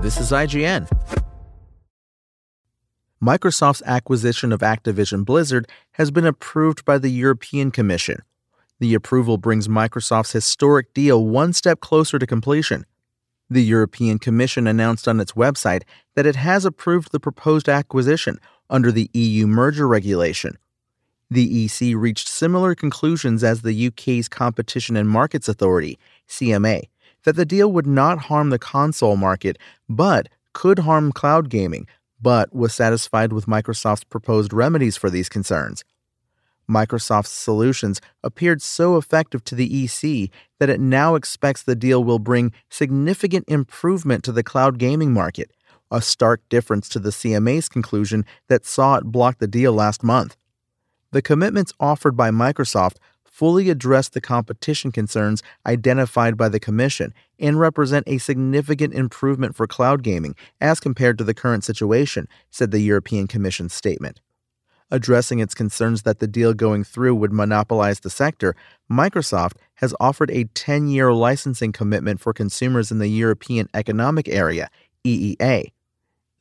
This is IGN. Microsoft's acquisition of Activision Blizzard has been approved by the European Commission. The approval brings Microsoft's historic deal one step closer to completion. The European Commission announced on its website that it has approved the proposed acquisition under the EU merger regulation. The EC reached similar conclusions as the UK's Competition and Markets Authority, CMA, that the deal would not harm the console market, but could harm cloud gaming, but was satisfied with Microsoft's proposed remedies for these concerns. Microsoft's solutions appeared so effective to the EC that it now expects the deal will bring significant improvement to the cloud gaming market, a stark difference to the CMA's conclusion that saw it block the deal last month. The commitments offered by Microsoft fully address the competition concerns identified by the Commission and represent a significant improvement for cloud gaming as compared to the current situation, said the European Commission's statement. Addressing its concerns that the deal going through would monopolize the sector, Microsoft has offered a 10 year licensing commitment for consumers in the European Economic Area, EEA.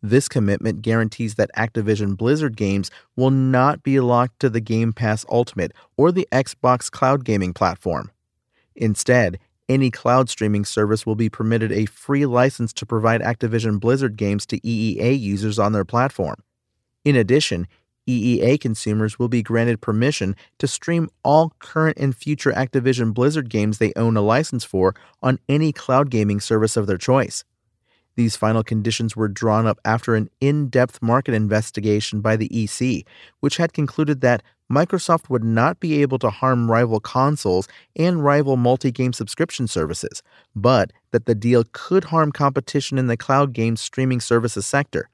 This commitment guarantees that Activision Blizzard games will not be locked to the Game Pass Ultimate or the Xbox cloud gaming platform. Instead, any cloud streaming service will be permitted a free license to provide Activision Blizzard games to EEA users on their platform. In addition, EEA consumers will be granted permission to stream all current and future Activision Blizzard games they own a license for on any cloud gaming service of their choice. These final conditions were drawn up after an in depth market investigation by the EC, which had concluded that Microsoft would not be able to harm rival consoles and rival multi game subscription services, but that the deal could harm competition in the cloud game streaming services sector.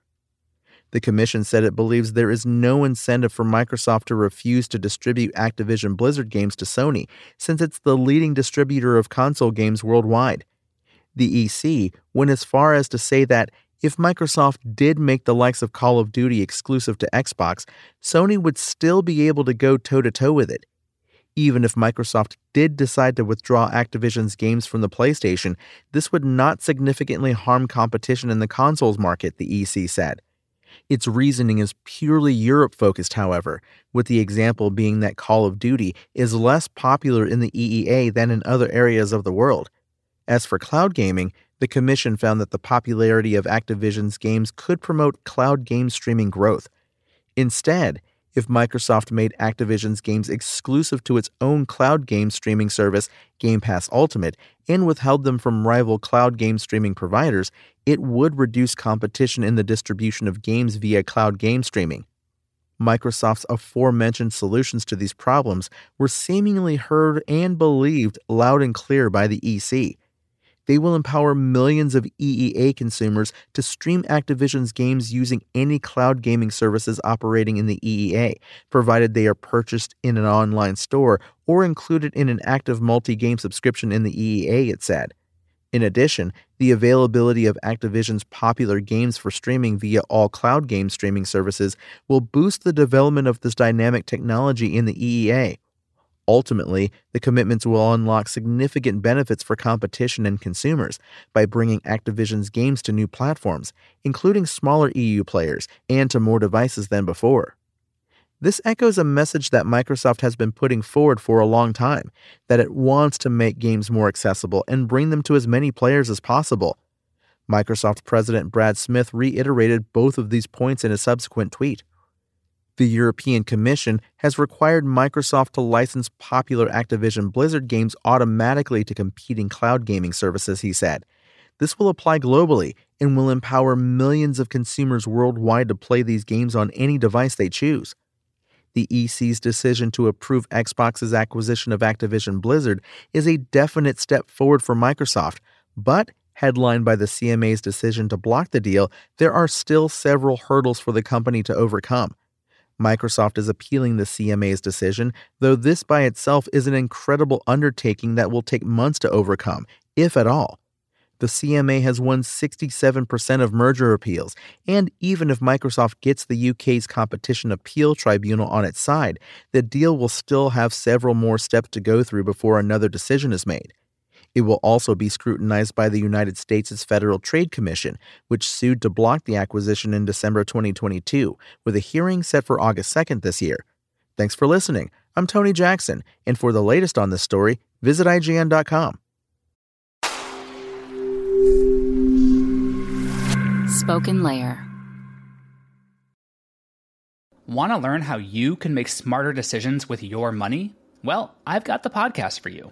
The Commission said it believes there is no incentive for Microsoft to refuse to distribute Activision Blizzard games to Sony, since it's the leading distributor of console games worldwide. The EC went as far as to say that if Microsoft did make the likes of Call of Duty exclusive to Xbox, Sony would still be able to go toe to toe with it. Even if Microsoft did decide to withdraw Activision's games from the PlayStation, this would not significantly harm competition in the consoles market, the EC said. Its reasoning is purely Europe focused, however, with the example being that Call of Duty is less popular in the EEA than in other areas of the world. As for cloud gaming, the Commission found that the popularity of Activision's games could promote cloud game streaming growth. Instead, if Microsoft made Activision's games exclusive to its own cloud game streaming service, Game Pass Ultimate, and withheld them from rival cloud game streaming providers, it would reduce competition in the distribution of games via cloud game streaming. Microsoft's aforementioned solutions to these problems were seemingly heard and believed loud and clear by the EC. They will empower millions of EEA consumers to stream Activision's games using any cloud gaming services operating in the EEA, provided they are purchased in an online store or included in an active multi game subscription in the EEA, it said. In addition, the availability of Activision's popular games for streaming via all cloud game streaming services will boost the development of this dynamic technology in the EEA. Ultimately, the commitments will unlock significant benefits for competition and consumers by bringing Activision's games to new platforms, including smaller EU players, and to more devices than before. This echoes a message that Microsoft has been putting forward for a long time that it wants to make games more accessible and bring them to as many players as possible. Microsoft President Brad Smith reiterated both of these points in a subsequent tweet. The European Commission has required Microsoft to license popular Activision Blizzard games automatically to competing cloud gaming services, he said. This will apply globally and will empower millions of consumers worldwide to play these games on any device they choose. The EC's decision to approve Xbox's acquisition of Activision Blizzard is a definite step forward for Microsoft, but headlined by the CMA's decision to block the deal, there are still several hurdles for the company to overcome. Microsoft is appealing the CMA's decision, though this by itself is an incredible undertaking that will take months to overcome, if at all. The CMA has won 67% of merger appeals, and even if Microsoft gets the UK's Competition Appeal Tribunal on its side, the deal will still have several more steps to go through before another decision is made. It will also be scrutinized by the United States' Federal Trade Commission, which sued to block the acquisition in December 2022, with a hearing set for August 2nd this year. Thanks for listening. I'm Tony Jackson, and for the latest on this story, visit IGN.com. Spoken Layer. Want to learn how you can make smarter decisions with your money? Well, I've got the podcast for you.